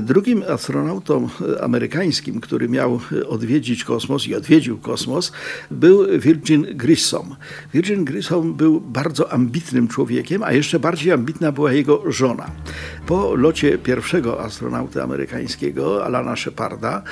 Drugim astronautą amerykańskim, który miał odwiedzić kosmos i odwiedził kosmos, był Virgin Grissom. Virgin Grissom był bardzo ambitnym człowiekiem, a jeszcze bardziej ambitna była jego żona. Po locie pierwszego astronauty amerykańskiego, Alana Sheparda,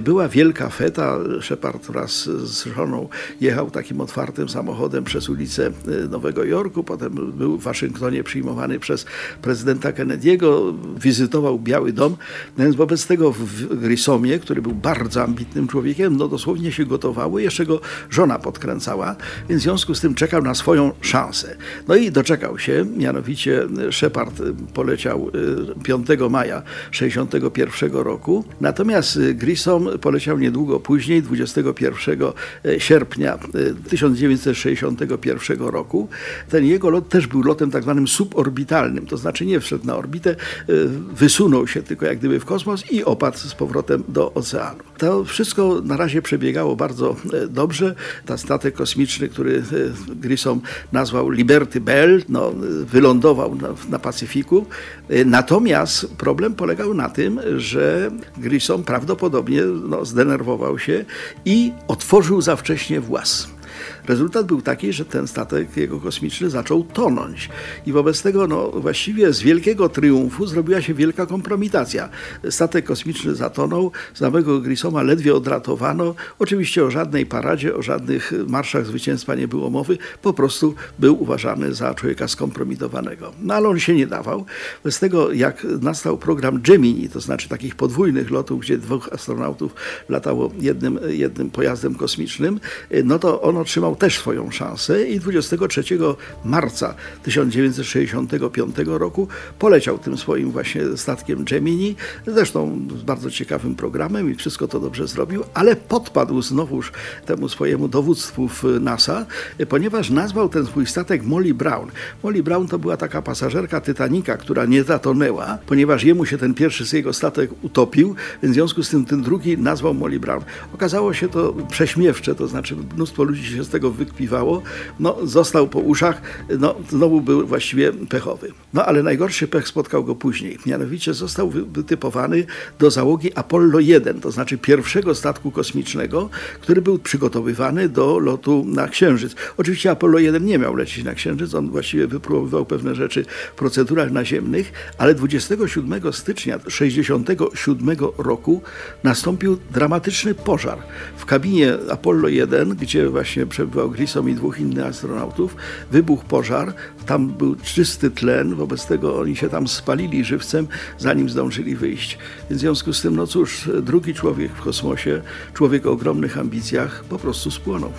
była wielka feta. Shepard wraz z żoną jechał takim otwartym samochodem przez ulicę Nowego Jorku, potem był w Waszyngtonie przyjmowany przez prezydenta Kennedy'ego, wizytował Biały Dom. No więc wobec tego w Grissomie, który był bardzo ambitnym człowiekiem, no dosłownie się gotowało, jeszcze go żona podkręcała, więc w związku z tym czekał na swoją szansę. No i doczekał się, mianowicie Shepard poleciał 5 maja 61 roku, natomiast Grissom poleciał niedługo później, 21 sierpnia 1961 roku. Ten jego lot też był lotem tak zwanym suborbitalnym, to znaczy nie wszedł na orbitę, wysunął się tylko jak gdyby w kosmos i opadł z powrotem do oceanu. To wszystko na razie przebiegało bardzo dobrze. Ta statek kosmiczny, który Grissom nazwał Liberty Bell, no, wylądował na, na Pacyfiku. Natomiast problem polegał na tym, że Grissom prawdopodobnie no, zdenerwował się i otworzył za wcześnie włas. Rezultat był taki, że ten statek jego kosmiczny zaczął tonąć. I wobec tego no, właściwie z wielkiego triumfu zrobiła się wielka kompromitacja. Statek kosmiczny zatonął, samego Grissoma ledwie odratowano. Oczywiście o żadnej paradzie, o żadnych marszach zwycięstwa nie było mowy. Po prostu był uważany za człowieka skompromitowanego. No ale on się nie dawał. Wobec tego jak nastał program Gemini, to znaczy takich podwójnych lotów, gdzie dwóch astronautów latało jednym, jednym pojazdem kosmicznym, no to on otrzymał też swoją szansę i 23 marca 1965 roku poleciał tym swoim właśnie statkiem Gemini, zresztą z bardzo ciekawym programem i wszystko to dobrze zrobił, ale podpadł znowuż temu swojemu dowództwu w NASA, ponieważ nazwał ten swój statek Molly Brown. Molly Brown to była taka pasażerka Titanica, która nie zatonęła, ponieważ jemu się ten pierwszy z jego statek utopił, w związku z tym ten drugi nazwał Molly Brown. Okazało się to prześmiewcze, to znaczy mnóstwo ludzi z tego wykpiwało, no został po uszach, no znowu był właściwie pechowy. No ale najgorszy pech spotkał go później, mianowicie został wytypowany do załogi Apollo 1, to znaczy pierwszego statku kosmicznego, który był przygotowywany do lotu na Księżyc. Oczywiście Apollo 1 nie miał lecieć na Księżyc, on właściwie wypróbował pewne rzeczy w procedurach naziemnych, ale 27 stycznia 1967 roku nastąpił dramatyczny pożar w kabinie Apollo 1, gdzie właśnie przebywał Grissom i dwóch innych astronautów. Wybuchł pożar, tam był czysty tlen, wobec tego oni się tam spalili żywcem, zanim zdążyli wyjść. Więc w związku z tym, no cóż, drugi człowiek w kosmosie, człowiek o ogromnych ambicjach, po prostu spłonął.